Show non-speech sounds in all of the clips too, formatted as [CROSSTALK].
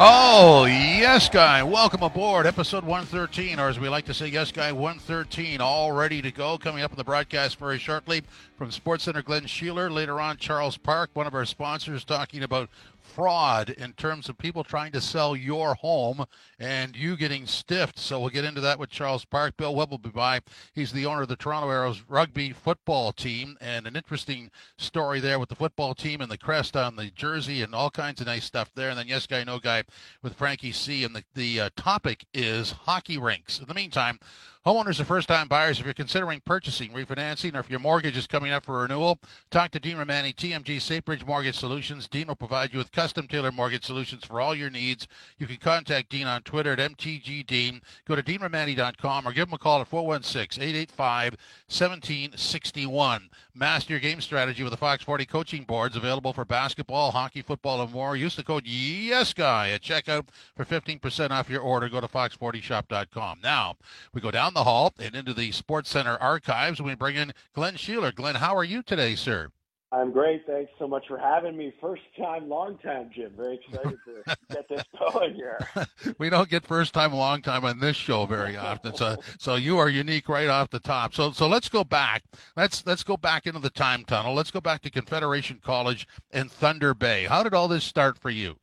Oh, yes, guy. Welcome aboard, episode 113, or as we like to say, yes, guy 113, all ready to go. Coming up in the broadcast very shortly from Sports Center, Glenn Schiiler. Later on, Charles Park, one of our sponsors, talking about fraud in terms of people trying to sell your home and you getting stiffed. So we'll get into that with Charles Park. Bill Webb will be by. He's the owner of the Toronto Arrows rugby football team, and an interesting story there with the football team and the crest on the jersey and all kinds of nice stuff there. And then yes guy, no guy with Frankie C. And the the uh, topic is hockey rinks. In the meantime. Homeowners are first time buyers. If you're considering purchasing, refinancing, or if your mortgage is coming up for renewal, talk to Dean Romani, TMG SafeBridge Mortgage Solutions. Dean will provide you with custom tailored mortgage solutions for all your needs. You can contact Dean on Twitter at MTGDean. Go to DeanRomani.com or give him a call at 416 885 1761. Master your game strategy with the Fox 40 coaching boards available for basketball, hockey, football, and more. Use the code YESGUY at checkout for 15% off your order. Go to fox40shop.com. Now, we go down the hall and into the Sports Center archives we bring in Glenn Schiiler. Glenn, how are you today, sir? I'm great. Thanks so much for having me. First time, long time, Jim. Very excited to [LAUGHS] get this going here. [LAUGHS] we don't get first time, long time on this show very often. So, so you are unique right off the top. So, so let's go back. Let's let's go back into the time tunnel. Let's go back to Confederation College in Thunder Bay. How did all this start for you?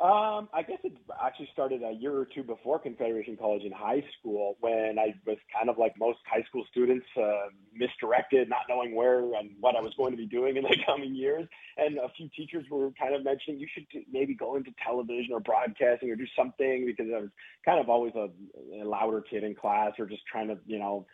Um, I guess it actually started a year or two before Confederation College in high school when I was kind of like most high school students, uh, misdirected, not knowing where and what I was going to be doing in the [LAUGHS] coming years. And a few teachers were kind of mentioning you should maybe go into television or broadcasting or do something because I was kind of always a, a louder kid in class or just trying to, you know,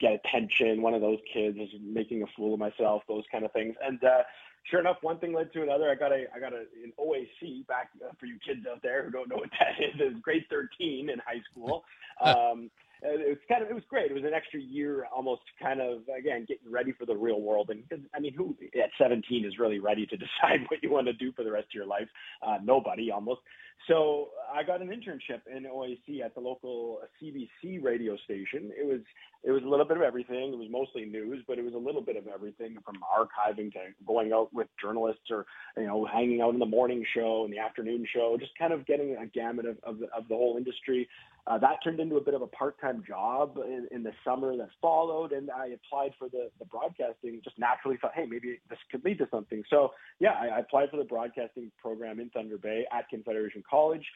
get attention. One of those kids is making a fool of myself, those kind of things. And, uh, sure enough, one thing led to another. I got a I got a, an OAC back uh, for you kids out there who don't know what that [LAUGHS] is. It's grade 13 in high school. [LAUGHS] Um, it was kind of it was great. It was an extra year, almost kind of again getting ready for the real world. And I mean, who at 17 is really ready to [LAUGHS] decide what you want to do for the rest of your life? Uh, nobody, almost. So I got an internship in OAC at the local CBC radio station. It was it was a little bit of everything. It was mostly news, but it was a little bit of everything from archiving to going out with journalists or you know hanging out in the morning show and the afternoon show, just kind of getting a gamut of of the, of the whole industry. Uh, that turned into a bit of a part-time job in, in the summer that followed, and I applied for the, the broadcasting. Just naturally thought, hey, maybe this could lead to something. So yeah, I, I applied for the broadcasting program in Thunder Bay at Confederation College,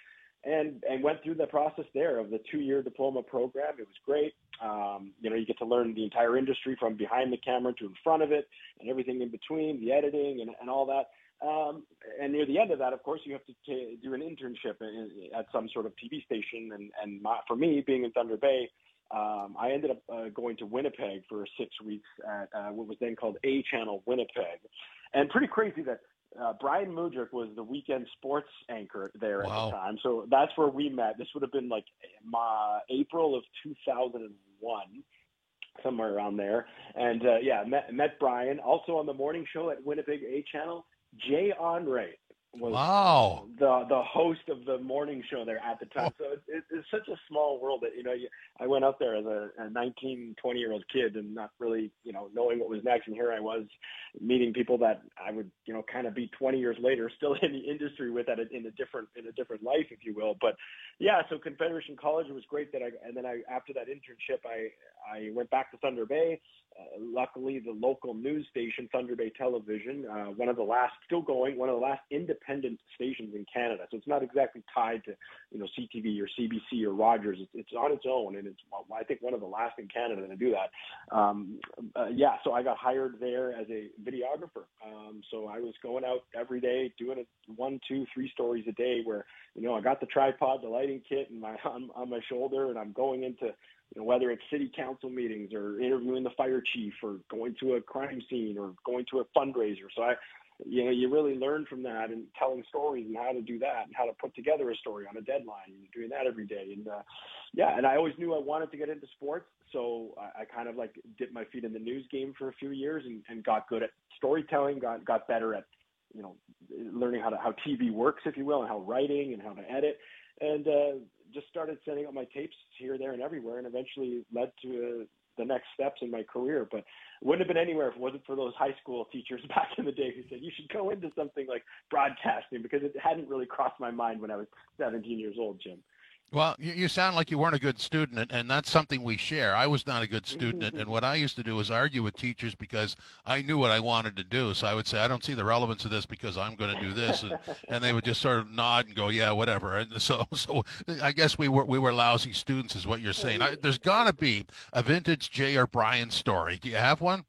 and and went through the process there of the two-year diploma program. It was great. Um, you know, you get to learn the entire industry from behind the camera to in front of it, and everything in between, the editing and, and all that. Um, and near the end of that, of course, you have to t- do an internship in, at some sort of TV station. And, and my, for me, being in Thunder Bay, um, I ended up uh, going to Winnipeg for six weeks at uh, what was then called A Channel Winnipeg. And pretty crazy that uh, Bryan Mudryk was the weekend sports anchor there Wow. at the time. So that's where we met. This would have been like my April of 2001 somewhere around there. And uh, yeah, met, met Brian. Also on the morning show at Winnipeg A Channel, Jay Onrait was Wow. the the host of the morning show there at the time. Oh. So it, it, it's such a small world that you know you, I went out there as a, a 19, 20 year old kid and not really you know knowing what was next, and here I was meeting people that I would you know kind of be 20 years later [LAUGHS] still in the industry with at a, in a different in a different life, if you will. But yeah, so Confederation College was great that I and then I after that internship I I went back to Thunder Bay. Uh, luckily, the local news station, Thunder Bay Television, uh, one of the last, still going, one of the last independent stations in Canada. So it's not exactly tied to, you know, CTV or CBC or Rogers. It's, it's on its own, and it's, I think, one of the last in Canada to do that. Um, uh, yeah, so I got hired there as a videographer. Um, so I was going out every day doing it one, two, three stories a day where, you know, I got the tripod, the lighting kit, and my [LAUGHS] on, on my shoulder, and I'm going into you know, whether it's city council meetings or interviewing the fire chief or going to a crime scene or going to a fundraiser. So I, you know, you really learn from that and telling stories and how to do that and how to put together a story on a deadline and doing that every day. And uh, yeah, and I always knew I wanted to get into sports, so I, I kind of like dipped my feet in the news game for a few years and, and got good at storytelling, got got better at you know learning how to how TV works, if you will, and how writing and how to edit, and uh, just started sending out my tapes here, there, and everywhere, and eventually led to uh, the next steps in my career. But wouldn't have been anywhere if it wasn't for those high school teachers [LAUGHS] back in the day who said you should go into something like broadcasting because it hadn't really crossed my mind when I was 17 years old, Jim. Well, you, you sound like you weren't a good student, and, and that's something we share. I was not a good student, and, and what I used to do was argue with teachers because I knew what I wanted to do. So I would say, I don't see the relevance of this because I'm going to do this, and, [LAUGHS] and they would just sort of nod and go, yeah, whatever. And so, [LAUGHS] so I guess we were we were lousy students, is what you're saying. I, mm-hmm. there's got to be a vintage Jay or Brian story. Do you have one?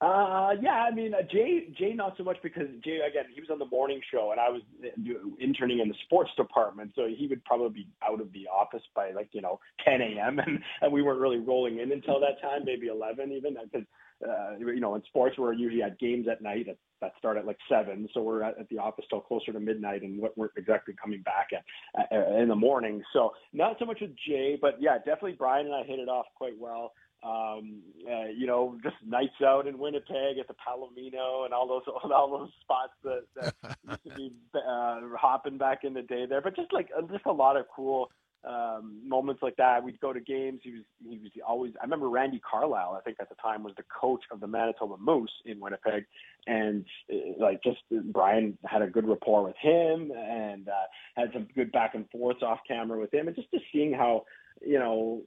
Uh, yeah, I mean, uh, Jay, Jay, not so much because Jay, again, he was on the morning show and I was interning in the sports department. So he would probably be out of the office by like, you know, 10 a.m. [LAUGHS] And, and we weren't really rolling in until that time, maybe 11 even because, uh, you know, in sports, we're usually at games at night that, that start at like seven. So we're at, at the office till closer to midnight and what we're exactly coming back at, at in the morning. So not so much with Jay, but yeah, definitely Brian and I hit it off quite well um, uh, you know, just nights out in Winnipeg at the Palomino and all those [LAUGHS] all those spots that, that [LAUGHS] used to be uh, hopping back in the day there. But just like uh, just a lot of cool um, moments like that. We'd go to games. He was he was always. I remember Randy Carlyle. I think at the time was the coach of the Manitoba Moose in Winnipeg, and uh, like just Brian had a good rapport with him and uh, had some good back and forths off camera with him, and just just seeing how you know,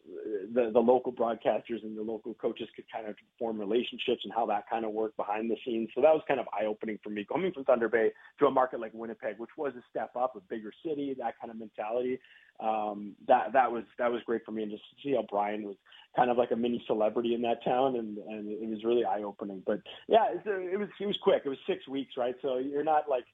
the the local broadcasters and the local coaches could kind of form relationships and how that kind of worked behind the scenes. So that was kind of eye opening for me coming from Thunder Bay to a market like Winnipeg, which was a step up, a bigger city, that kind of mentality. Um, that that was that was great for me, and just to see how Brian was kind of like a mini celebrity in that town, and and it was really eye opening. But yeah, it, it was it was quick. It was six weeks, right? So you're not like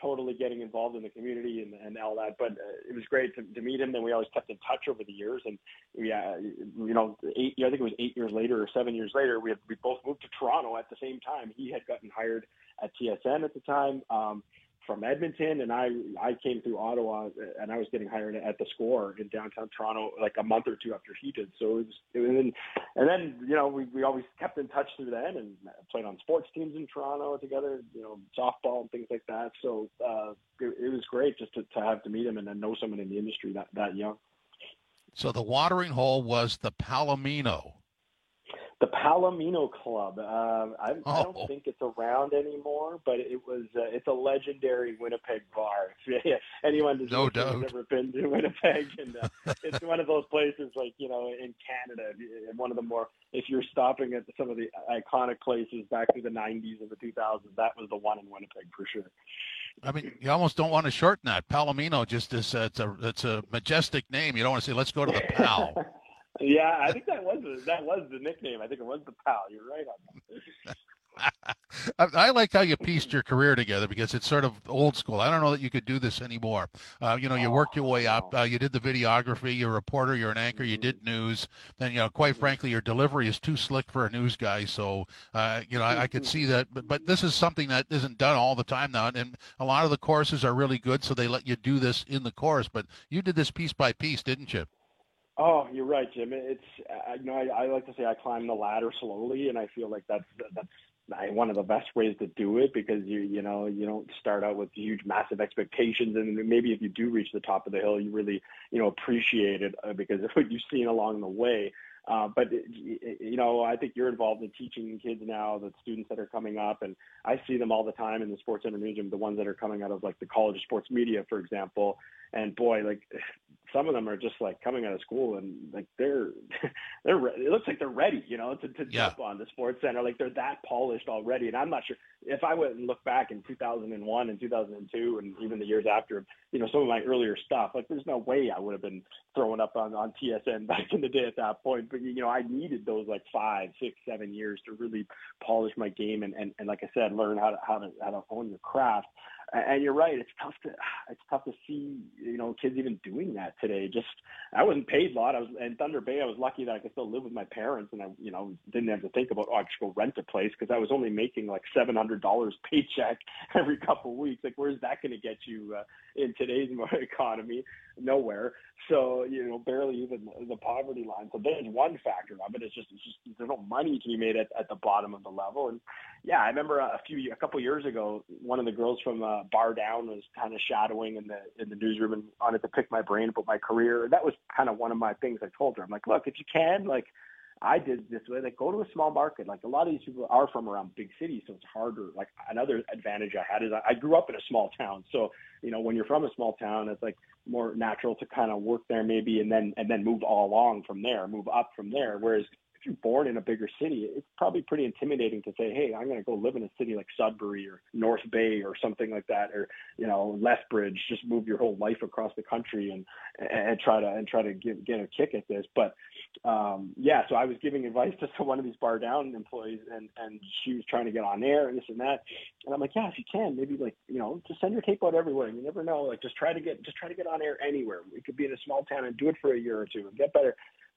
totally getting involved in the community and, and all that. But uh, it was great to, to meet him. And we always kept in touch over the years. And yeah, you know, eight, I think it was eight years later or seven years later, we had, we both moved to Toronto at the same time. He had gotten hired at TSN at the time. Um, from Edmonton, and I I came through Ottawa, and I was getting hired at the Score in downtown Toronto like a month or two after he did. So it was, it was and then you know we we always kept in touch through then, and played on sports teams in Toronto together, you know softball and things like that. So uh, it, it was great just to, to have to meet him and then know someone in the industry that that young. So the watering hole was the Palomino. The Palomino Club. Uh, I, oh. I don't oh. think it's around anymore, but it was. Uh, it's a legendary Winnipeg bar. [LAUGHS] Anyone who's no ever been to Winnipeg, and uh, it's one of those places like you know in Canada, one of the more. If you're stopping at some of the iconic places back through the '90s and the 2000s, that was the one in Winnipeg for sure. I mean, you almost don't want to shorten that. Palomino just is. Uh, it's a it's a majestic name. You don't want to say, "Let's go to the Pal." [LAUGHS] Yeah, I think that was that was the nickname. I think it was the pal. You're right on that. [LAUGHS] I, I like how you pieced your career together because it's sort of old school. I don't know that you could do this anymore. Uh, you know, you worked your way up. Uh, you did the videography. You're a reporter. You're an anchor. You did news. Then, you know, quite frankly, your delivery is too slick for a news guy. So, uh, you know, I, I could see that. But, but this is something that isn't done all the time now. And a lot of the courses are really good, so they let you do this in the course. But you did this piece by piece, didn't you? Oh, you're right, Jim. It's you know I, I like to say I climb the ladder slowly, and I feel like that's that's one of the best ways to do it because you you know you don't start out with huge massive expectations and maybe if you do reach the top of the hill you really you know appreciate it uh, because of what you've seen along the way uh, but you know, I think you're involved in teaching kids now, the students that are coming up, and I see them all the time in the sports center museum. The ones that are coming out of like the College Sports Media, for example, and boy, like some of them are just like coming out of school and like they're [LAUGHS] they're it looks like they're ready, you know, to, to yeah. jump on the sports center. Like they're that polished already. And I'm not sure if I went and look back in 2001 and 2002 and even the years after, you know, some of my earlier stuff, like there's no way I would have been throwing up on on TSN [LAUGHS] back in the day at that point. But you know, I needed those like five, six, seven years to really polish my game and and, and like I said, learn how to how to how to hone your craft and you're right. It's tough to [SIGHS] it's tough to see you know kids even doing that today. Just I wasn't paid a lot. I was in Thunder Bay. I was lucky that I could still live with my parents, and I you know didn't have to think about oh I should go rent a place because I was only making like seven hundred dollars [LAUGHS] paycheck every couple of weeks. Like where's that going to get you uh, in today's [LAUGHS] economy? Nowhere. So you know barely even the poverty line. So there's one factor of it. It's just it's just there's no money to be made at, at the bottom of the level. And yeah, I remember a few a couple years ago, one of the girls from uh, BarDown was kind of shadowing in the in the newsroom and wanted to pick my brain about my career. And That was kind of one of my things I told her. I'm like, look, if you can, like I did this way. Like, go to a small market. Like, a lot of these people are from around big cities, so it's harder. Like, another advantage I had is I I grew up in a small town. So, you know, when you're from a small town, it's like more natural to kind of work there maybe and then and then move all along from there, move up from there. Whereas if you're born in a bigger city, it's probably pretty intimidating to say, hey, I'm going to go live in a city like Sudbury or North Bay or something like that, or you know, Lethbridge. Just move your whole life across the country and and try to and try to get get a kick at this. But um, yeah, so I was giving advice to [LAUGHS] one of these BarDown employees, and and she was trying to get on air and this and that, and I'm like, yeah, if you can, maybe like you know, just send your tape out everywhere. You never know, like just try to get just try to get on air anywhere. We could be in a small town and do it for a year or two and get better.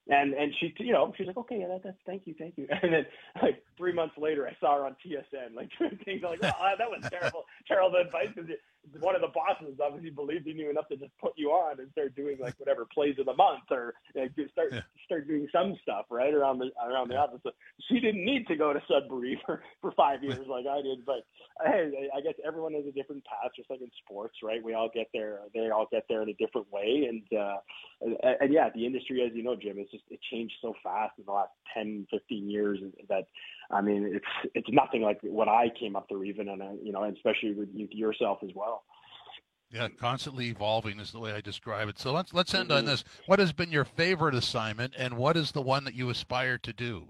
And and she, you know, she's like, okay, yeah, that, that's thank you, thank you. [LAUGHS] And then like three months later, I saw her on TSN, like doing things like, oh, that was terrible, terrible advice because [LAUGHS] one of the bosses obviously believed he knew enough to just put you on and start doing like whatever plays of the month or you know, start yeah. start doing some stuff right around the around the office. So she didn't need to go to Sudbury [LAUGHS] for for five years like I did, but hey, I guess everyone has a different path, just like in sports, right? We all get there, they all get there in a different way, and uh, and, and yeah, the industry, as you know, Jim, it's just it changed so fast in the last 10, 15 years that I mean, it's it's nothing like what I came up through, even, and you know, especially with yourself as well. Yeah, constantly evolving is the way I describe it. So let's let's end mm-hmm. on this. What has been your favorite assignment, and what is the one that you aspire to do?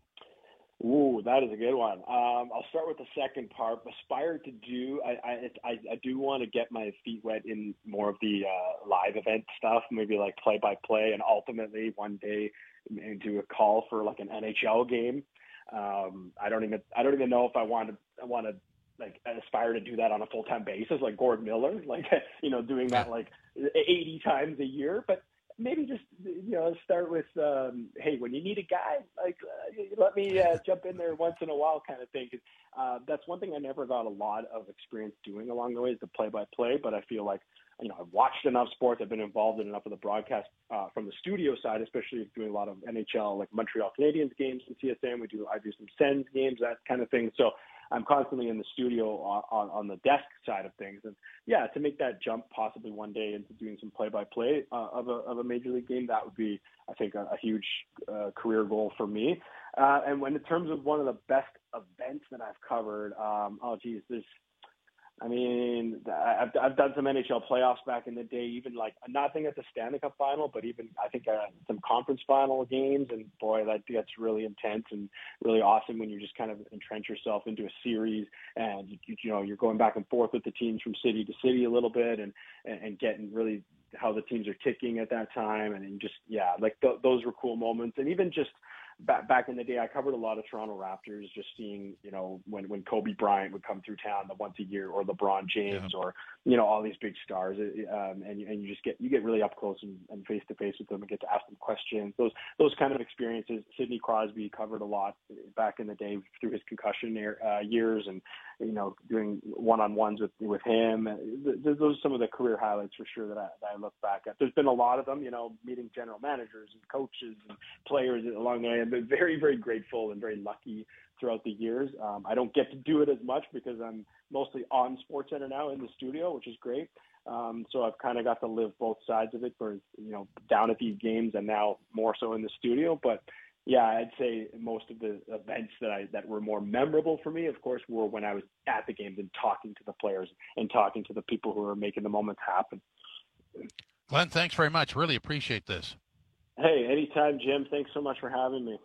Ooh, that is a good one. Um, I'll start with the second part. Aspire to do. I I, I, do want to get my feet wet in more of the uh, live event stuff, maybe like play by play, and ultimately one day do a call for like an NHL game. Um, I don't even I don't even know if I want to I want to like aspire to do that on a full time basis, like Gord Miller, [LAUGHS] like you know doing that like 80 times a year. But maybe just you know start with um, hey when you need a guy like uh, let me uh, [LAUGHS] jump in there once in a while kind of thing. Cause, uh, that's one thing I never got a lot of experience doing along the way is the play by play. But I feel like you know, I've watched enough sports. I've been involved in enough of the broadcast uh, from the studio side, especially doing a lot of NHL, like Montreal Canadiens games in TSN. We do, I do some Sens games, that kind of thing. So I'm constantly in the studio on, on, on the desk side of things. And yeah, to make that jump possibly one day into doing some play-by-play uh, of, a, of a major league game, that would be, I think, a, a huge uh, career goal for me. Uh, and when in terms of one of the best events that I've covered, um, oh geez, there's I mean, I've, I've done some NHL playoffs back in the day, even like nothing at the Stanley Cup final, but even I think uh, some conference final games. And boy, that gets really intense and really awesome when you just kind of entrench yourself into a series and you, you know you're going back and forth with the teams from city to city a little bit and and getting really how the teams are ticking at that time and just yeah, like th- those were cool moments. And even just back back in the day, I covered a lot of Toronto Raptors, just seeing you know when when Kobe Bryant would come through town the once a year, or LeBron James, yeah. or you know all these big stars, um, and and you just get you get really up close and face to face with them and get to ask them questions. Those those kind of experiences. Sidney Crosby covered a lot back in the day through his concussion uh, years, and you know doing one on ones with with him. Those are some of the career highlights for sure that I, that I look back at. There's been a lot of them, you know, meeting general managers and coaches and players along the way I've been very, very grateful and very lucky throughout the years. Um, I don't get to do it as much because I'm mostly on SportsCenter now in the studio, which is great. Um, so I've kind of got to live both sides of it, for you know, down at these games and now more so in the studio. But yeah, I'd say most of the events that I that were more memorable for me, of course, were when I was at the games and talking to the players and talking to the people who are making the moments happen. Glenn, thanks very much. Really appreciate this. Hey, anytime, Jim. Thanks so much for having me.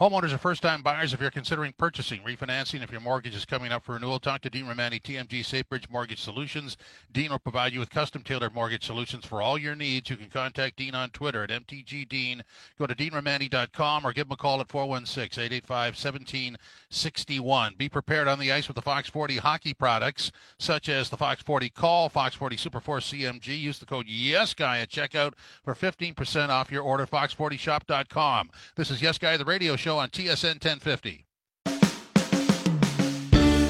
Homeowners are first-time buyers if you're considering purchasing, refinancing, if your mortgage is coming up for renewal. Talk to Dean Romani, TMG SafeBridge Mortgage Solutions. Dean will provide you with custom-tailored mortgage solutions for all your needs. You can contact Dean on Twitter at MTGDean. Go to DeanRomani.com or give him a call at 416-885-1761. Be prepared on the ice with the Fox 40 hockey products, such as the Fox 40 Call, Fox 40 Superforce CMG. Use the code YesGuy at checkout for 15% off your order. Fox40shop.com. This is Yes Guy, the radio show on TSN 1050.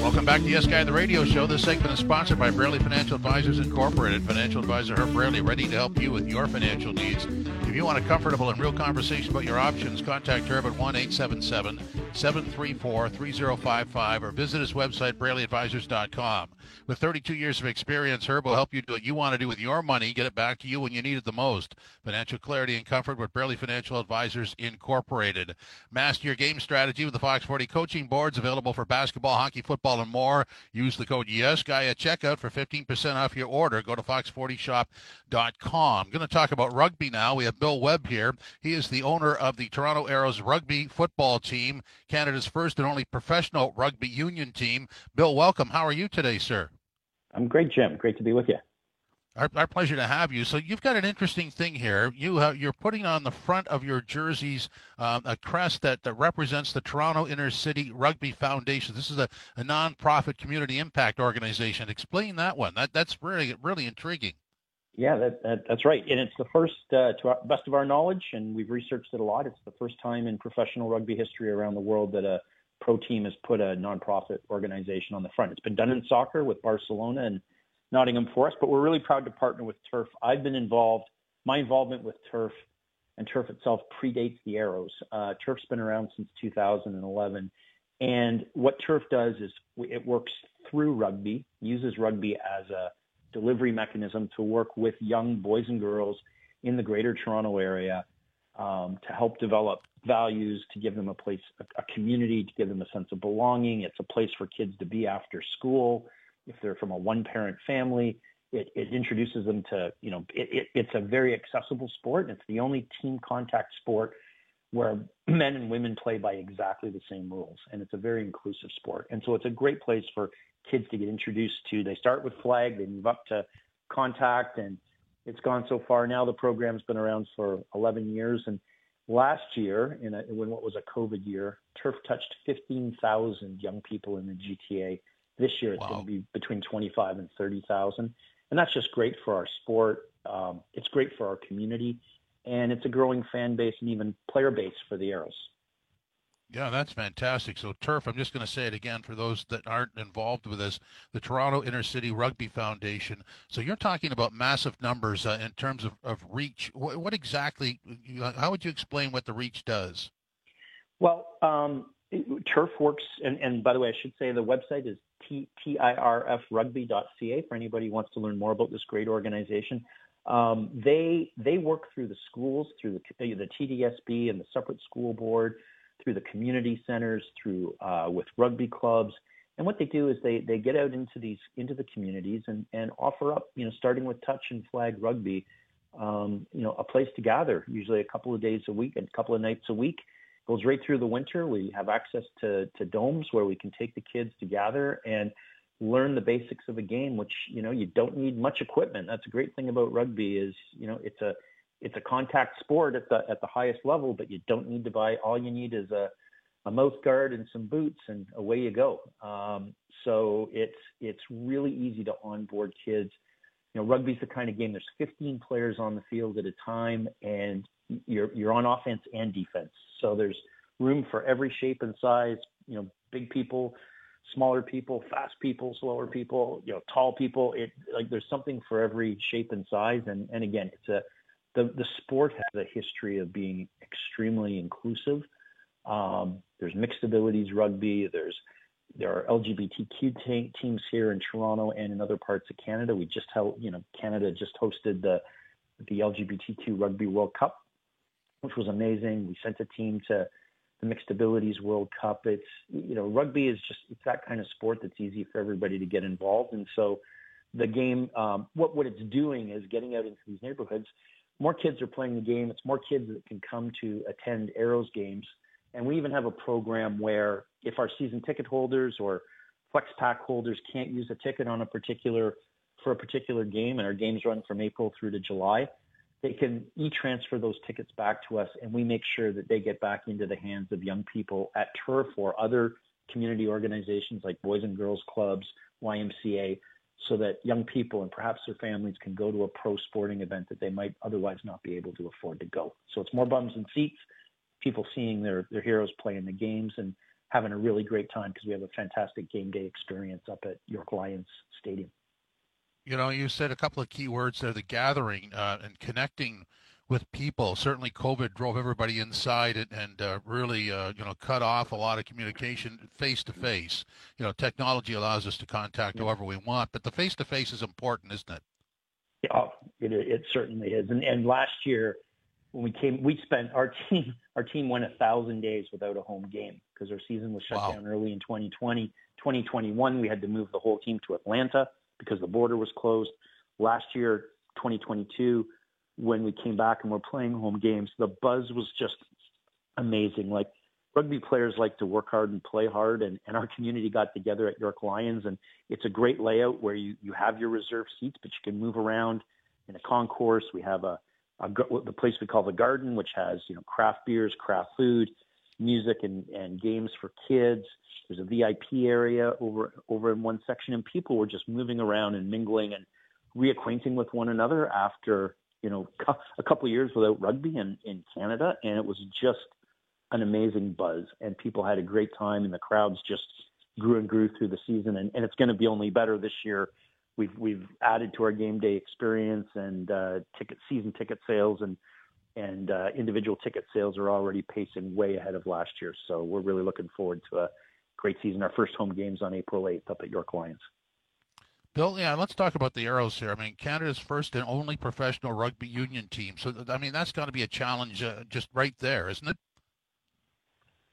Welcome back to Yes Guy, the radio show. This segment is sponsored by Braley Financial Advisors Incorporated. Financial advisor Herb Braley, ready to help you with your financial needs. If you want a comfortable and real conversation about your options, contact Herb at 1 877 734 3055 or visit his website, BraleyAdvisors.com. With 32 years of experience, Herb will help you do what you want to do with your money, get it back to you when you need it the most. Financial clarity and comfort with Braley Financial Advisors Incorporated. Master your game strategy with the Fox 40 coaching boards available for basketball, hockey, football, and more. Use the code YesGuy at checkout for 15% off your order. Go to fox40shop.com. I'm going to talk about rugby now. We have Bill Webb here. He is the owner of the Toronto Arrows rugby football team, Canada's first and only professional rugby union team. Bill, welcome. How are you today, sir? I'm great, Jim. Great to be with you. Our, our, pleasure to have you. So you've got an interesting thing here. You have, you're putting on the front of your jerseys um, a crest that, that represents the Toronto Inner City Rugby Foundation. This is a, a nonprofit community impact organization. Explain that one. That that's really really intriguing. Yeah, that, that, that's right. And it's the first, uh, to our, best of our knowledge, and we've researched it a lot. It's the first time in professional rugby history around the world that a pro team has put a nonprofit organization on the front. It's been done in soccer with Barcelona and Nottingham Forest, but we're really proud to partner with Turf. I've been involved. My involvement with Turf and Turf itself predates the Arrows. Uh, Turf's been around since 2011, and what Turf does is it works through rugby, uses rugby as a delivery mechanism to work with young boys and girls in the Greater Toronto area um, to help develop values, to give them a place, a, a, community, to give them a sense of belonging. It's a place for kids to be after school. If they're from a one-parent family, it, it introduces them to, you know, it, it, it's a very accessible sport. And It's the only team contact sport where [CLEARS THROAT] men and women play by exactly the same rules, and it's a very inclusive sport. And so it's a great place for kids to get introduced to. They start with flag, they move up to contact, and it's gone so far now. The program's been around for 11 years, and last year, in, a, in what was a COVID year, Turf touched 15,000 young people in the GTA. This year, it's wow. going to be between 25 and 30,000, and that's just great for our sport. Um, it's great for our community, and it's a growing fan base and even player base for the Arrows. Yeah, that's fantastic. So, Turf, I'm just going to say it again for those that aren't involved with this the Toronto Inner City Rugby Foundation. So, you're talking about massive numbers uh, in terms of, of reach. What, what, exactly, how would you explain what the reach does? Well, um, Turf works, and, and, by the way, I should say the website is t- tirfrugby.ca for anybody who wants to learn more about this great organization. Um, they they work through the schools, through the, the TDSB and the separate school board through the community centers, through uh, with rugby clubs. And what they do is they they get out into these into the communities and and offer up, you know, starting with touch and flag rugby, um, you know, a place to gather. Usually a couple of days a week and a couple of nights a week. Goes right through the winter. We have access to to domes where we can take the kids to gather and learn the basics of a game, which you know you don't need much equipment. That's a great thing about rugby is you know it's a it's a contact sport at the at the highest level, but you don't need to buy. All you need is a a mouth guard and some boots, and away you go. Um, so it's it's really easy to onboard kids. You know, rugby's the kind of game. There's 15 players on the field at a time, and you're you're on offense and defense. So there's room for every shape and size. You know, big people, smaller people, fast people, slower people. You know, tall people. It like there's something for every shape and size. And and again, it's a the, the sport has a history of being extremely inclusive. Um, there's mixed abilities rugby. There's there are LGBTQ te- teams here in Toronto and in other parts of Canada. We just held, you know, Canada just hosted the the LGBTQ Rugby World Cup, which was amazing. We sent a team to the Mixed Abilities World Cup. It's you know, rugby is just it's that kind of sport that's easy for everybody to get involved. And so, the game, um, what what it's doing is getting out into these neighborhoods more kids are playing the game. It's more kids that can come to attend Arrows games And we even have a program where if our season ticket holders or flex pack holders can't use a ticket on a particular for a particular game, and our games run from April through to July, they can e-transfer those tickets back to us, and we make sure that they get back into the hands of young people at Turf or other community organizations like Boys and Girls Clubs, YMCA, so that young people and perhaps their families can go to a pro sporting event that they might otherwise not be able to afford to go. So it's more bums and seats, people seeing their, their heroes play in the games and having a really great time because we have a fantastic game day experience up at York Lions Stadium. You know, you said a couple of key words there: the gathering uh, and connecting with people. Certainly, COVID drove everybody inside and, and uh, really, uh, you know, cut off a lot of communication face to face. You know, technology allows us to contact yeah. whoever we want, but the face to face is important, isn't it? Oh, it, it certainly is. And, and last year, when we came, we spent our team our team went a thousand days without a home game because our season was shut wow. down early in 2020. 2021, we had to move the whole team to Atlanta because the border was closed. Last year, 2022, when we came back and we're playing home games, the buzz was just amazing. Like rugby players like to work hard and play hard, and, and our community got together at York Lions, and it's a great layout where you you have your reserve seats, but you can move around in a concourse. We have a, a the place we call the Garden, which has you know craft beers, craft food, music, and and games for kids. There's a VIP area over over in one section, and people were just moving around and mingling and reacquainting with one another after you know a couple of years without rugby in in Canada, and it was just an amazing buzz, and people had a great time, and the crowds just grew and grew through the season, and, and it's going to be only better this year. We've we've added to our game day experience and uh, ticket season ticket sales and and uh, individual ticket sales are already pacing way ahead of last year. So we're really looking forward to a great season. Our first home games on April 8th up at York Lions. Bill, yeah, let's talk about the Arrows here. I mean, Canada's first and only professional rugby union team. So, I mean, that's got to be a challenge uh, just right there, isn't it?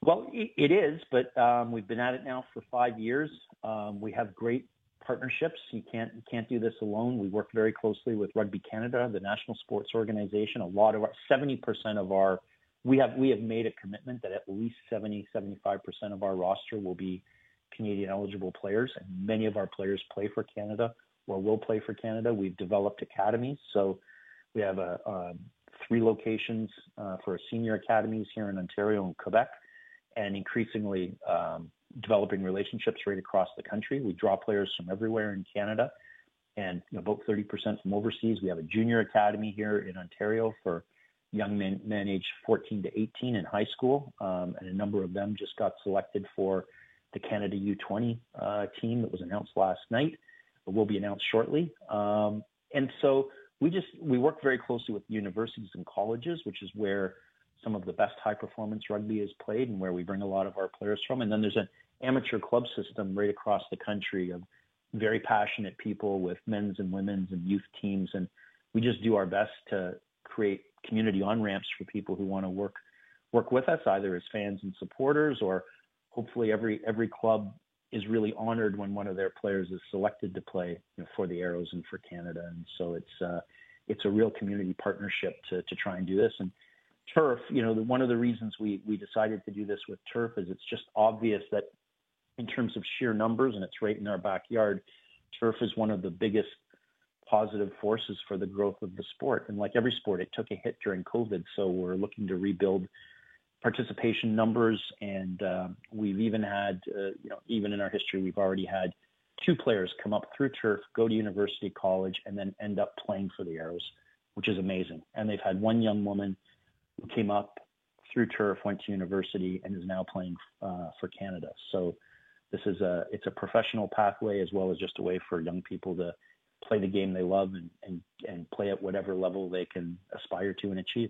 Well, it is, but um, we've been at it now for five years. Um, we have great partnerships. You can't you can't do this alone. We work very closely with Rugby Canada, the national sports organization. A lot of our 70% of our we have we have made a commitment that at least 70 75% of our roster will be Canadian eligible players, and many of our players play for Canada or will play for Canada. We've developed academies, so we have a, a three locations uh, for senior academies here in Ontario and Quebec, and increasingly um, developing relationships right across the country. We draw players from everywhere in Canada, and you know, about 30% from overseas. We have a junior academy here in Ontario for young men, men aged 14 to 18 in high school, um, and a number of them just got selected for the Canada U20 uh, team that was announced last night. It will be announced shortly. Um, and so we just we work very closely with universities and colleges, which is where some of the best high performance rugby is played and where we bring a lot of our players from. And then there's an amateur club system right across the country of very passionate people with men's and women's and youth teams. And we just do our best to create community on ramps for people who want to work work with us, either as fans and supporters or hopefully every every club is really honored when one of their players is selected to play you know, for the Arrows and for Canada. And so it's uh, it's a real community partnership to to try and do this. And turf, you know, the, one of the reasons we we decided to do this with turf is it's just obvious that in terms of sheer numbers, and it's right in our backyard, turf is one of the biggest positive forces for the growth of the sport. And like every sport, it took a hit during COVID, so we're looking to rebuild participation numbers, and uh, we've even had, uh, you know, even in our history, we've already had two players come up through turf, go to university college, and then end up playing for the Arrows, which is amazing. And they've had one young woman who came up through turf, went to university, and is now playing uh, for Canada. So this is a it's a professional pathway as well as just a way for young people to play the game they love and and, and play at whatever level they can aspire to and achieve.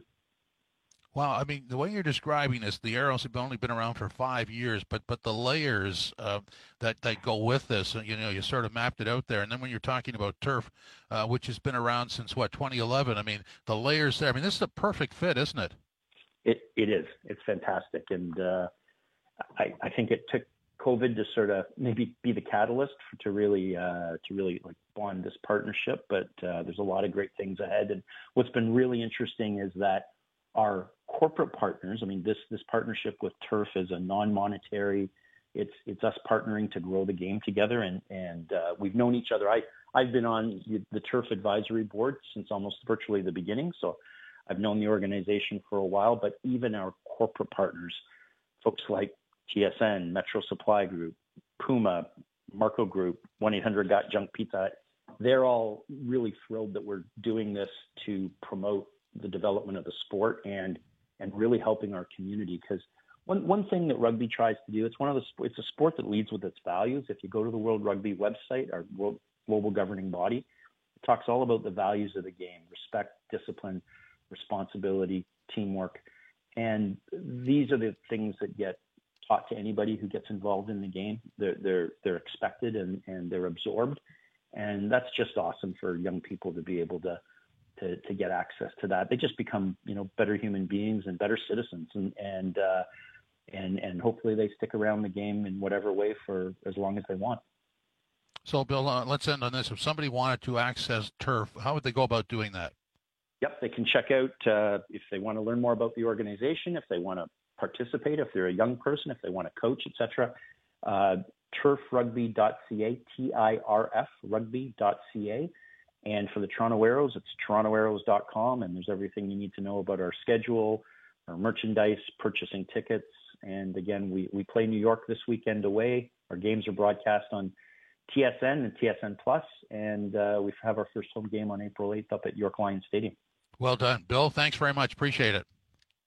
Well, I mean, the way you're describing this, the arrows have only been around for five years, but but the layers uh, that that go with this, you know, you sort of mapped it out there. And then when you're talking about turf, uh, which has been around since what 2011, I mean, the layers there. I mean, this is a perfect fit, isn't it? It it is. It's fantastic, and uh, I I think it took COVID to sort of maybe be the catalyst for, to really uh, to really like bond this partnership. But uh, there's a lot of great things ahead, and what's been really interesting is that our corporate partners, I mean, this this partnership with Turf is a non-monetary. It's it's us partnering to grow the game together, and and uh, we've known each other. I I've been on the Turf advisory board since almost virtually the beginning, so I've known the organization for a while. But even our corporate partners, folks like TSN, Metro Supply Group, Puma, Marco Group, 1-800 Got Junk Pizza, they're all really thrilled that we're doing this to promote the development of the sport and and really helping our community. Because one one thing that rugby tries to do it's one of the it's a sport that leads with its values. If you go to the world rugby website our world global governing body it talks all about the values of the game respect discipline responsibility teamwork. And these are the things that get taught to anybody who gets involved in the game they're they're they're expected and and they're absorbed and that's just awesome for young people to be able to to, to get access to that. They just become, you know, better human beings and better citizens, and and uh, and and hopefully they stick around the game in whatever way for as long as they want. So, Bill, uh, let's end on this. If somebody wanted to access turf, how would they go about doing that? Yep, they can check out uh, if they want to learn more about the organization, if they want to participate, if they're a young person, if they want to coach, etc. Uh, tirfrugby.ca, T-I-R-F rugby.ca. And for the Toronto Arrows, it's torontoarrows.com, and there's everything you need to know about our schedule, our merchandise, purchasing tickets. And again, we, we play New York this weekend away. Our games are broadcast on TSN and TSN Plus, and uh, we have our first home game on April 8th up at York Lions Stadium. Well done, Bill. Thanks very much. Appreciate it.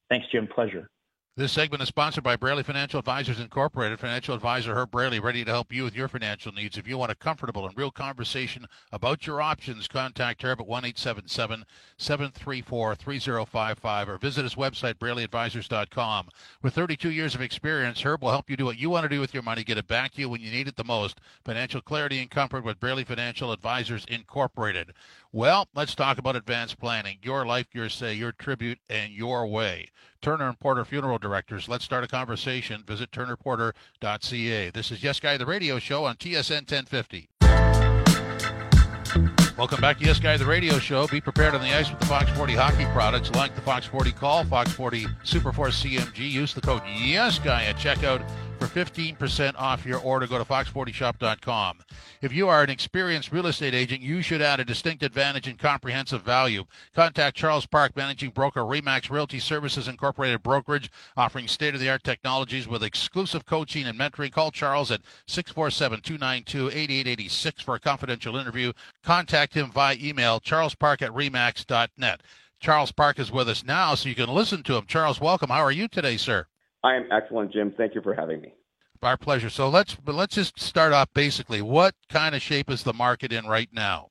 Thanks, Jim. Pleasure. This segment is sponsored by Braley Financial Advisors Incorporated. Financial advisor Herb Braley, ready to help you with your financial needs. If you want a comfortable and real conversation about your options, contact Herb at 1 734 3055 or visit his website, BraleyAdvisors.com. With 32 years of experience, Herb will help you do what you want to do with your money, get it back to you when you need it the most. Financial clarity and comfort with Braley Financial Advisors Incorporated. Well, let's talk about advanced planning. Your life, your say, your tribute, and your way. Turner and Porter Funeral Directors. Let's start a conversation. Visit turnerporter.ca. This is Yes Guy, the radio show on TSN 1050. Welcome back to Yes Guy, the radio show. Be prepared on the ice with the Fox 40 hockey products like the Fox 40 Call, Fox 40 Super Superforce CMG. Use the code Yes Guy at checkout for 15% off your order. Go to fox40shop.com. If you are an experienced real estate agent, you should add a distinct advantage and comprehensive value. Contact Charles Park, managing broker, RE/MAX Realty Services Incorporated Brokerage, offering state-of-the-art technologies with exclusive coaching and mentoring. Call Charles at 647-292-8886 for a confidential interview. Contact him via email, charlespark at remax.net. Charles Park is with us now, so you can listen to him. Charles, welcome. How are you today, sir? I am excellent, Jim. Thank you for having me. Our pleasure. So let's but let's just start off basically. What kind of shape is the market in right now?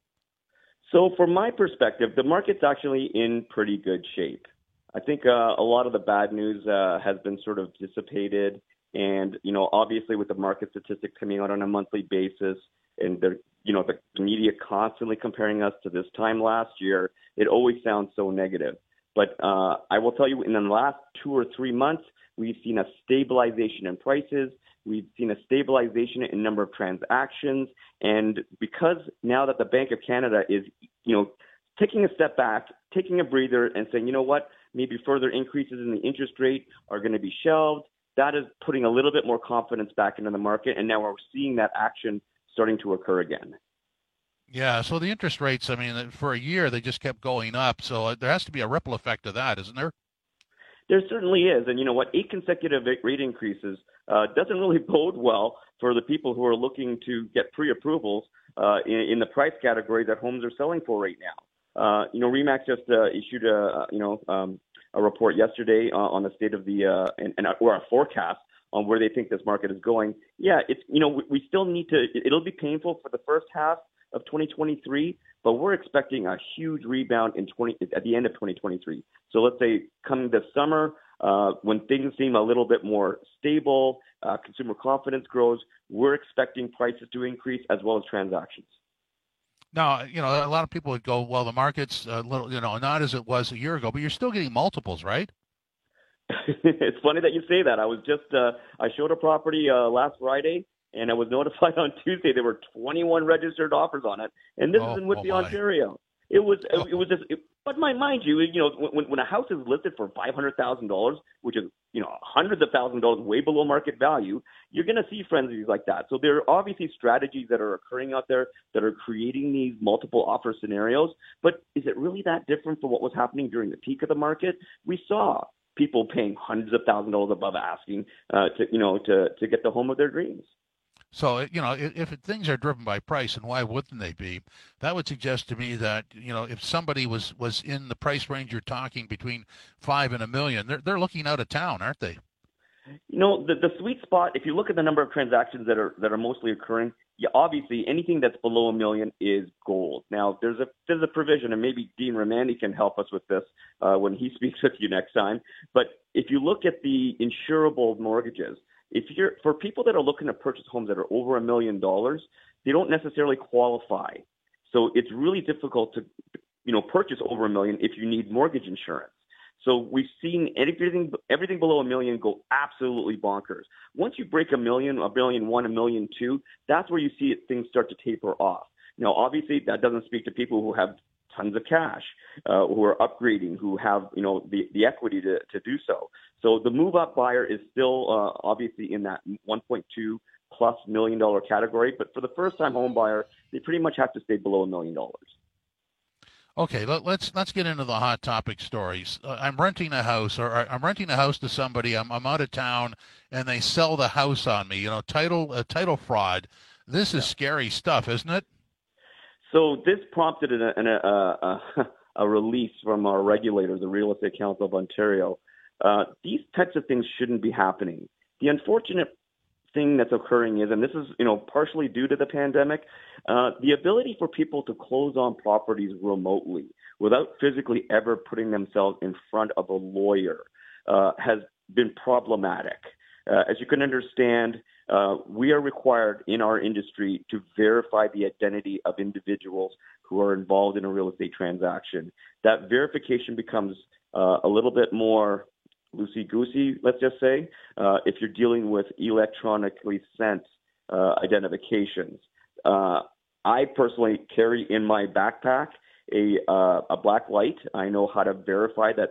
So, from my perspective, the market's actually in pretty good shape. I think uh, a lot of the bad news uh, has been sort of dissipated, and you know, obviously, with the market statistics coming out on a monthly basis, and the you know the media constantly comparing us to this time last year, it always sounds so negative. But uh, I will tell you, in the last two or three months, We've seen a stabilization in prices. We've seen a stabilization in number of transactions. And because now that the Bank of Canada is, you know, taking a step back, taking a breather and saying, you know what, maybe further increases in the interest rate are going to be shelved, that is putting a little bit more confidence back into the market. And now we're seeing that action starting to occur again. Yeah, so the interest rates, I mean, for a year they just kept going up. So uh, there has to be a ripple effect of that, isn't there? There certainly is, and you know what? Eight consecutive rate increases uh, doesn't really [LAUGHS] bode well for the people who are looking to get pre-approvals uh, in, in the price category that homes are selling for right now. Uh, you know, RE/MAX just uh, issued a you know um, a report yesterday uh, on the state of the uh, and, and or a forecast on where they think this market is going. Yeah, it's you know we, we still need to. It'll be painful for the first half of 2023, but we're expecting a huge rebound in 20 at the end of 2023. So let's say coming this summer, uh, when things seem a little bit more stable, uh, consumer confidence grows, we're expecting prices to increase as well as transactions. Now, you know, a lot of people would go, well, the market's a little, you know, not as it was a year ago, but you're still getting multiples, right? [LAUGHS] it's funny that you say that. I was just, uh, I showed a property uh, last Friday and I was notified [LAUGHS] on Tuesday there were 21 registered offers on it, and this oh, is in Whitby, oh Ontario. It was oh. it was just it, But my, mind you, you know, when, when a house is listed for five hundred thousand dollars, which is you know hundreds of thousands of dollars way below market value, you're going to see frenzies like that. So there are obviously strategies that are occurring out there that are creating these multiple offer scenarios. But is it really that different from what was happening during the peak of the market? We saw people paying hundreds of thousands of dollars above asking uh, to you know to to get the home of their dreams. So you know, if, if, things are driven by price, and why wouldn't they be? That would suggest to me that you know, if somebody was was in the price range you're talking between five and a million, they're they're looking out of town, aren't they? You know, the the sweet spot. If you look at the number of transactions that are that are mostly occurring, yeah, obviously anything that's below a million is gold. Now, there's a there's a provision, and maybe Dean Romani can help us with this uh, when he [LAUGHS] speaks with you next time. But if you look at the insurable mortgages if you're for people that are looking to purchase homes that are over a million dollars, they don't necessarily qualify. So it's really difficult to, you know, purchase over a million if you need mortgage insurance. So we've seen everything everything below a million go absolutely bonkers. Once you break a million, a million one, a million two, that's where you see things start to taper off. Now, obviously, that doesn't speak to people who have tons of cash, uh, who are upgrading, who have you know the, the equity to, to do so. So the move up buyer is still uh, obviously in that 1.2 plus million dollar category, but for the first time home buyer, they pretty much have to stay below a million dollars. Okay, let, us let's, let's get into the hot topic stories. Uh, I'm renting a house, or I'm renting a house to somebody. I'm I'm out of town, and they sell the house on me. You know, title uh, title fraud. This is yeah. scary stuff, isn't it? So this prompted a, a, a, [LAUGHS] a release from our regulator, the Real Estate Council of Ontario. Uh, these types of things shouldn't be happening. The unfortunate thing that's occurring is, and this is you know partially due to the pandemic, uh, the ability for people to close on properties remotely without physically ever putting themselves in front of a lawyer uh, has been problematic. Uh, as you can understand, uh, we are required in our industry to verify the identity of individuals who are involved in a real estate transaction. That verification becomes uh, a little bit more loosey goosey, let's just say, uh, if you're dealing with electronically sent uh, identifications. Uh, I personally carry in my backpack a, a black light. I know how to verify that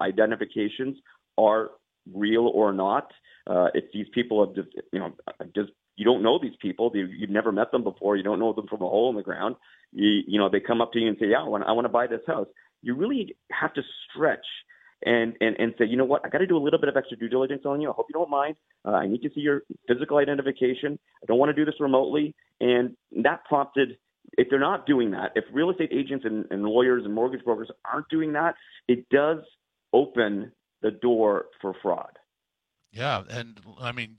identifications are real or not. Uh, if these people have just, you know, just you don't know these people, you, you've never met them before, you don't know them from a hole in the ground. You, you know, they come up to you and say, "Yeah, I want, I want to buy this house." You really have to stretch and and and say, you know what, I got to do a little bit of extra due diligence on you. I hope you don't mind. Uh, I need to see your physical identification. I don't want to do this remotely, and that prompted. If they're not doing that, if real estate agents and, and lawyers and mortgage brokers aren't doing that, it does open the door for fraud. Yeah, and I mean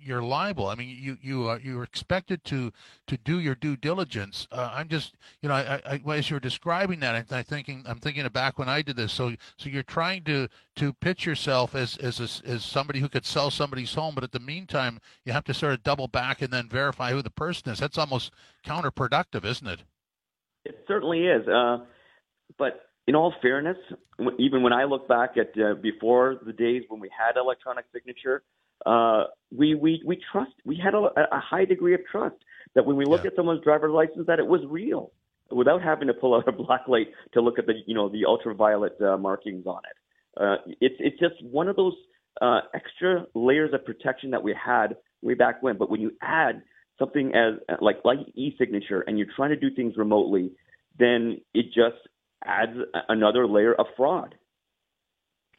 you're liable. I mean you you are you're expected to to do your due diligence. Uh, I'm just you know I, I, as you're describing that, I'm, I'm, thinking I'm thinking of back when I did this. So so you're trying to to pitch yourself as as a, as somebody who could sell somebody's home, but at the meantime you have to sort of double back and then verify who the person is. That's almost counterproductive, isn't it? It certainly is. Uh, but in all fairness, even when I look back at uh, before the days when we had electronic signature, uh, we we we trust we had a, a high degree of trust that when we look yeah. at someone's driver's license that it was real without having to pull out a [LAUGHS] black light to look at the you know the ultraviolet uh, markings on it. Uh, it's it's just one of those uh, extra layers of protection that we had way back when. But when you add something as like like e-signature and you're trying to do things remotely, then it just adds another layer of fraud.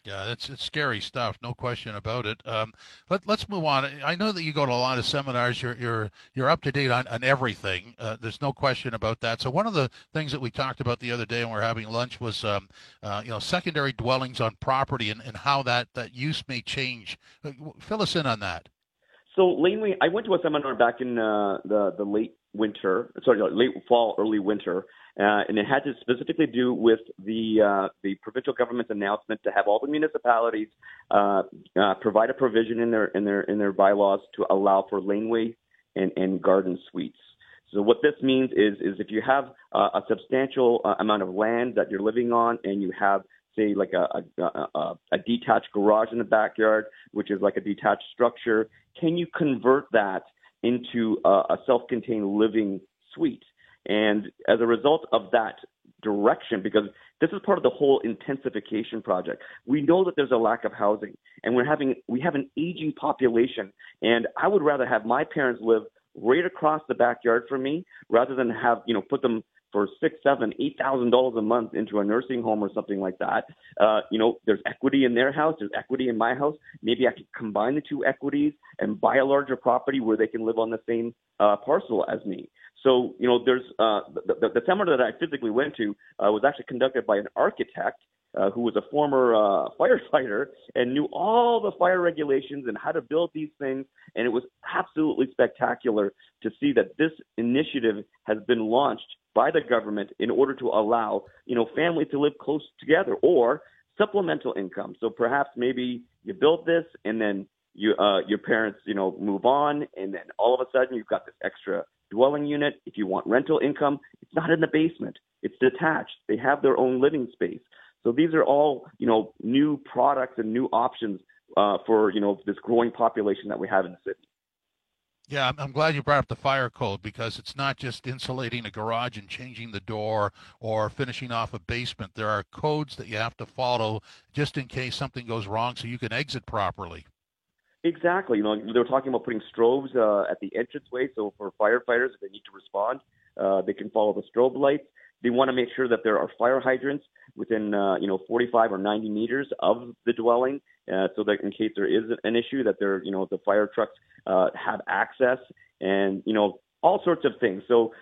Yeah, it's it's scary stuff, no question about it. Um, let let's move on. I know that you go to a lot of seminars. You're you're you're up to date on, on everything. Uh, there's no question about that. So one of the things that we talked about the other day when we are having lunch was um, uh, you know secondary dwellings on property and, and how that that use may change. Uh, fill us in on that. So laneway, I went to a seminar back in uh, the the late winter, sorry, late fall, early winter, uh, and it had to specifically do with the uh, the provincial government's announcement to have all the municipalities uh, uh, provide a provision in their in their in their bylaws to allow for laneway and, and garden suites. So what this means is is if you have a substantial uh, amount of land that you're living on and you have say like a, a, a, a detached garage in the backyard, which is like a detached structure, can you convert that into a, a self-contained living suite? And as a result of that direction because this is part of the whole intensification project. We know that there's a lack of housing and we're having we have an aging population and I would rather have my parents live right across the backyard from me rather than have, you know, put them for six, seven, eight thousand dollars a month into a nursing home or something like that. Uh, you know, there's equity in their house, there's equity in my house. Maybe I could combine the two equities and buy a larger property where they can live on the same uh, parcel as me. So, you know, there's uh, the, the, seminar that I physically went to uh, was actually conducted by an architect uh, who was a former uh, [LAUGHS] firefighter and knew all the fire regulations and how to build these things. And it was absolutely spectacular to see that this initiative has been launched by the government in order to allow, you know, families to live close together or supplemental income. So perhaps maybe you build this and then you, uh, your parents, you know, move on and then all of a sudden you've got this extra dwelling unit. If you want rental income, it's not in the basement. It's detached. They have their own living space. So these are all, you know, new products and new options uh, for, you know, this growing population that we have in the city. Yeah, I'm glad you brought up the fire code because it's not just insulating a garage and changing the door or finishing off a basement. There are codes that you have to follow just in case something goes wrong so you can exit properly. Exactly. You know, they were talking about putting strobes uh, at the entranceway, so for firefighters, if they need to respond, uh, they can follow the strobe lights. They want to make sure that there are fire hydrants within, uh, you know, 45 or 90 meters of the dwelling, uh, so that in case there is an issue, that there, you know, the fire trucks uh, have access, and you know, all sorts of things. So,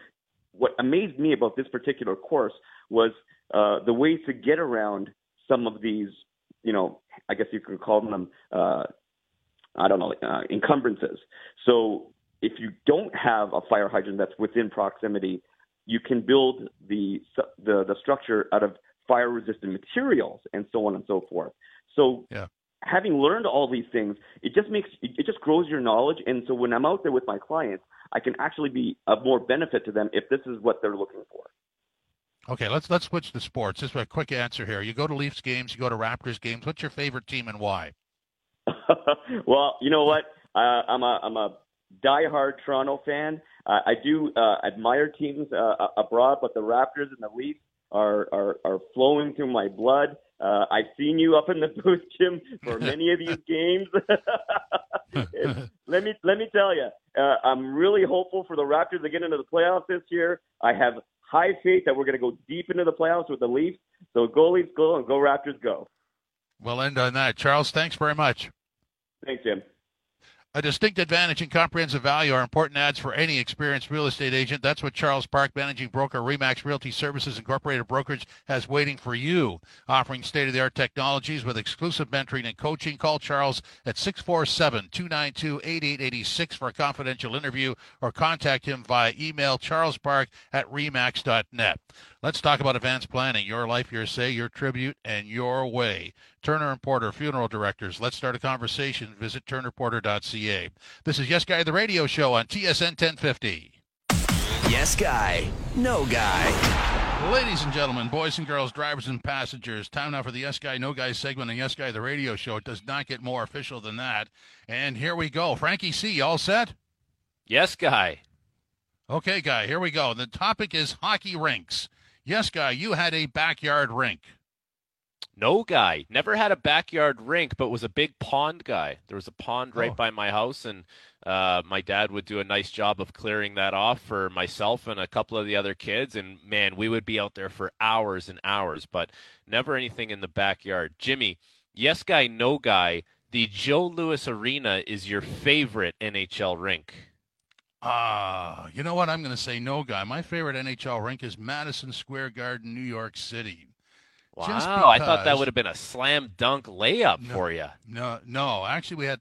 what amazed me about this particular course was uh, the way to get around some of these, you know, I guess you could call them, uh, I don't know, uh, encumbrances. So, if you don't have a fire hydrant that's within proximity, you can build the the, the structure out of fire resistant materials and so on and so forth. So yeah. having learned all these things, it just makes it just grows your knowledge. And so when I'm out there with my clients, I can actually be of more benefit to them if this is what they're looking for. Okay, let's let's switch to sports. Just a quick answer here. You go to Leafs games, you go to Raptors games. What's your favorite team and why? [LAUGHS] well, you know what? Uh, I'm a I'm a diehard Toronto fan. Uh, I do uh, admire teams uh, abroad, but the Raptors and the Leafs are are, are flowing through my blood. Uh, I've seen you up in the [LAUGHS] booth, Jim, for many of these games. [LAUGHS] let me let me tell you, uh, I'm really hopeful for the Raptors to get into the playoffs this year. I have high faith that we're going to go deep into the playoffs with the Leafs. So go Leafs, go and go Raptors, go. We'll end on that. Charles, thanks very much. Thanks, Jim. A distinct advantage and comprehensive value are important ads for any experienced real estate agent. That's what Charles Park, managing broker, RE/MAX Realty Services Incorporated Brokerage, has waiting for you. Offering state-of-the-art technologies with exclusive mentoring and coaching. Call Charles at 647-292-8886 for a confidential interview or contact him via email charlespark at remax.net. Let's talk about advanced planning. Your life, your say, your tribute, and your way. Turner and Porter, funeral directors. Let's start a conversation. Visit turnerporter.ca. This is Yes Guy, the radio show on TSN 1050. Yes Guy, no guy. Ladies and gentlemen, boys and girls, drivers and passengers, time now for the Yes Guy, No Guy segment on Yes Guy, the radio show. It does not get more official than that. And here we go. Frankie C., all set? Yes, Guy. Okay, Guy, here we go. The topic is hockey rinks. Yes, Guy, you had a backyard rink. No guy. Never had a backyard rink, but was a big pond guy. There was a pond right oh. by my house, and uh, my dad would do a nice job of clearing that off for myself and a couple of the other kids. And man, we would be out there for hours and hours, but never anything in the backyard. Jimmy, yes guy, no guy. The Joe Louis Arena is your favorite NHL rink. Ah, uh, you know what? I'm going to say no, guy. My favorite NHL rink is Madison Square Garden, New York City. Wow, because, I thought that would have been a slam dunk layup no, for you. No, no. Actually, we had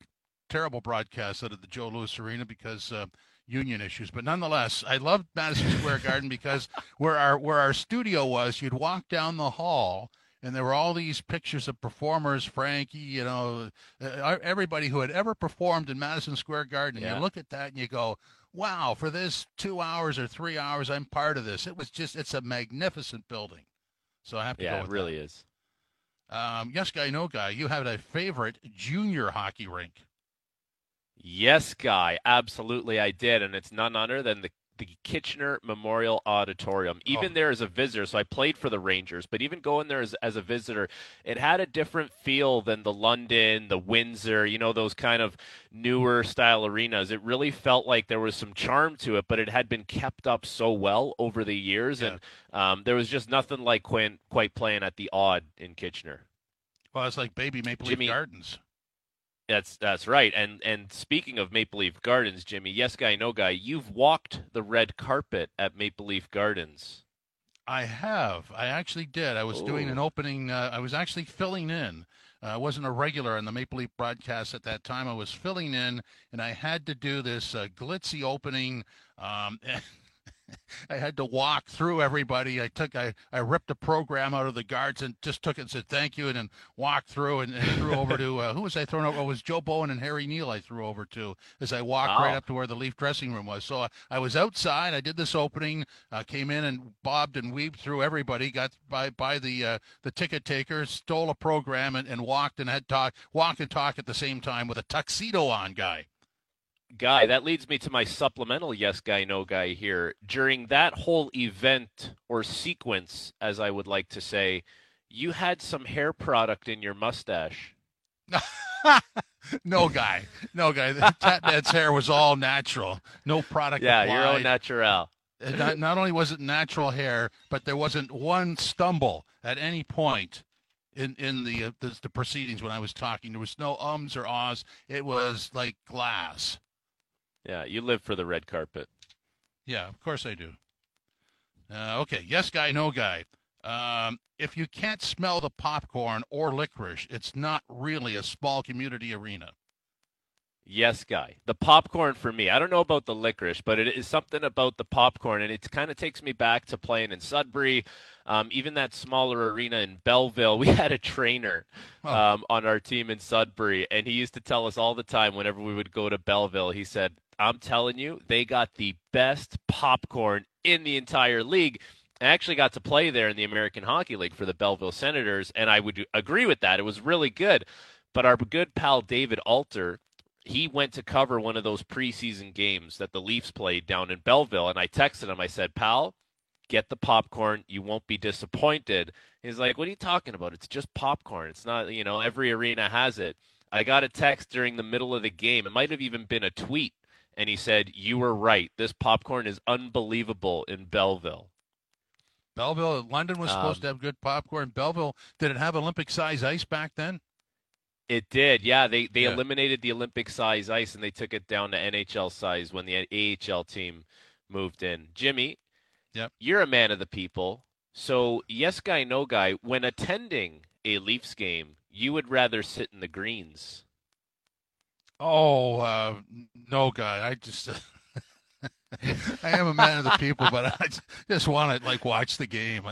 terrible broadcasts out of the Joe Louis Arena because uh, union issues. But nonetheless, I loved Madison Square [LAUGHS] Garden because where our where our studio was, you'd walk down the hall and there were all these pictures of performers, Frankie, you know, uh, everybody who had ever performed in Madison Square Garden. And yeah. you look at that and you go, wow, for this two hours or three hours, I'm part of this. It was just, it's a magnificent building. So I have to yeah, go with it really that. is. Um, yes, guy, no guy. You have a favorite junior hockey rink. Yes, guy. Absolutely, I did, and it's none other than the the Kitchener Memorial Auditorium. Even Oh. there as a visitor, so I played for the Rangers, but even going there as, as a visitor, it had a different feel than the London, the Windsor, you know, those kind of newer style arenas. It really felt like there was some charm to it, but it had been kept up so well over the years, Yeah. and um, there was just nothing like quite, quite playing at the Aud in Kitchener. Well, it's like baby Maple Jimmy- Leaf Gardens. That's that's right. And and speaking of Maple Leaf Gardens, Jimmy, yes guy, no guy, you've walked the red carpet at Maple Leaf Gardens. I have. I actually did. I was doing an opening. Uh, I was actually filling in. Uh, I wasn't a regular on the Maple Leaf broadcast at that time. I was filling in, and I had to do this uh, glitzy opening. Um, [LAUGHS] I had to walk through everybody. I took, I, I ripped a program out of the guards and just took it and said thank you, and then walked through and, and threw over to uh, who was I throwing over? Oh, it was Joe Bowen and Harry Neale. I threw over to as I walked right up to where the Leaf dressing room was. So uh, I was outside. I did this opening. Uh, came in and bobbed and weaved through everybody. Got by by the uh, the ticket taker, stole a program, and, and walked and had talk walk and talk at the same time with a tuxedo on guy. Guy, that leads me to my supplemental yes guy, no guy here. During that whole event or sequence, as I would like to say, you had some hair product in your mustache. [LAUGHS] no guy, no guy. Tatman's hair was all natural, no product. Yeah, your own natural. Uh, not, not only was it natural hair, but there wasn't one stumble at any point in in the, uh, the the proceedings when I was talking. There was no ums or ahs. It was like glass. Yeah, you live for the red carpet. Yeah, of course I do. Uh, okay, yes guy, no guy. Um, if you can't smell the popcorn or licorice, it's not really a small community arena. Yes, guy. The popcorn for me. I don't know about the licorice, but it is something about the popcorn, and it kind of takes me back to playing in Sudbury. Um, even that smaller arena in Belleville, [LAUGHS] we had a trainer Oh. um, on our team in Sudbury, and he used to tell us all the time whenever we would go to Belleville, he said, I'm telling you, they got the best popcorn in the entire league. I actually got to play there in the American Hockey League for the Belleville Senators, and I would agree with that. It was really good. But our good pal David Alter, he went to cover one of those preseason games that the Leafs played down in Belleville, and I texted him. I said, "Pal, get the popcorn. You won't be disappointed." He's like, "What are you talking about? It's just popcorn. It's not, you know, every arena has it." I got a text during the middle of the game. It might have even been a tweet, and he said, "You were right. This popcorn is unbelievable in Belleville." Belleville, London was supposed Um, to have good popcorn. Belleville, did it have Olympic size ice back then? It did, yeah. They they Yeah. eliminated the Olympic size ice and they took it down to NHL size when the AHL team moved in. Jimmy, Yep. you're a man of the people. So yes guy, no guy. When attending a Leafs game, you would rather sit in the greens. Oh, uh, no, guy. I just, [LAUGHS] I am a man of the people, but I just want to like watch the game.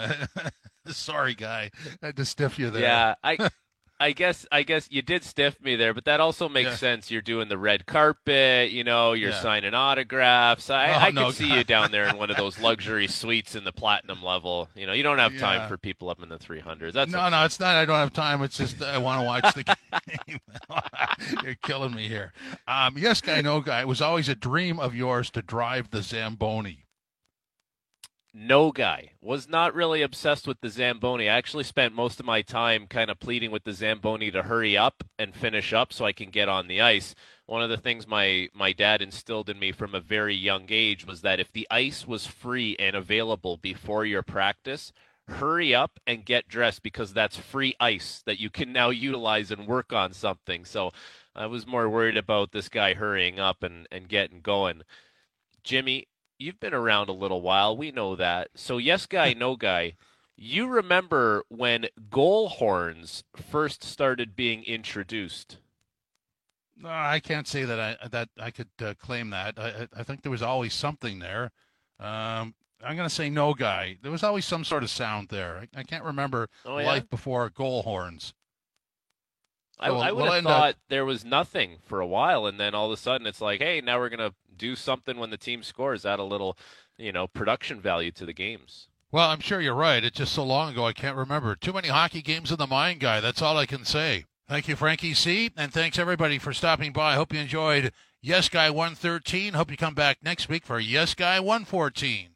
[LAUGHS] Sorry, guy. I had to stiff you there. Yeah, I [LAUGHS] I guess I guess you did stiff me there, but that also makes Yeah. sense. You're doing the red carpet, you know, you're Yeah. signing autographs. I, Oh, I no, could see God. you down there in one of those luxury suites in the platinum level. You know, you don't have time for people up in the 300s. That's no, no, it's not. I don't have time. It's just I want to watch the game. You're killing me here. Um, yes, guy, no guy. It was always a dream of yours to drive the Zamboni. no guy was not really obsessed with the zamboni i actually spent most of my time kind of pleading with the zamboni to hurry up and finish up so i can get on the ice one of the things my my dad instilled in me from a very young age was that if the ice was free and available before your practice hurry up and get dressed because that's free ice that you can now utilize and work on something so i was more worried about this guy hurrying up and and getting going jimmy you've been around a little while. We know that. So, yes, guy, [LAUGHS] no guy. You remember when goal horns first started being introduced? No, I can't say that I that I could uh, claim that. I, I I think there was always something there. Um, I'm going to say no, guy. There was always some sort of sound there. I, I can't remember Oh, yeah? life before goal horns. I, Well, I would we'll have up- uh, thought there was nothing for a while, and then all of a sudden it's like, hey, now we're going to do something when the team scores. Add a little, you know, production value to the games. Well, I'm sure you're right. It's just so long ago I can't remember. Too many hockey games in the mind, guy. That's all I can say. Thank you, Frankie C. And thanks everybody for stopping by. I hope you enjoyed Yes Guy 113. Hope you come back next week for Yes Guy 114.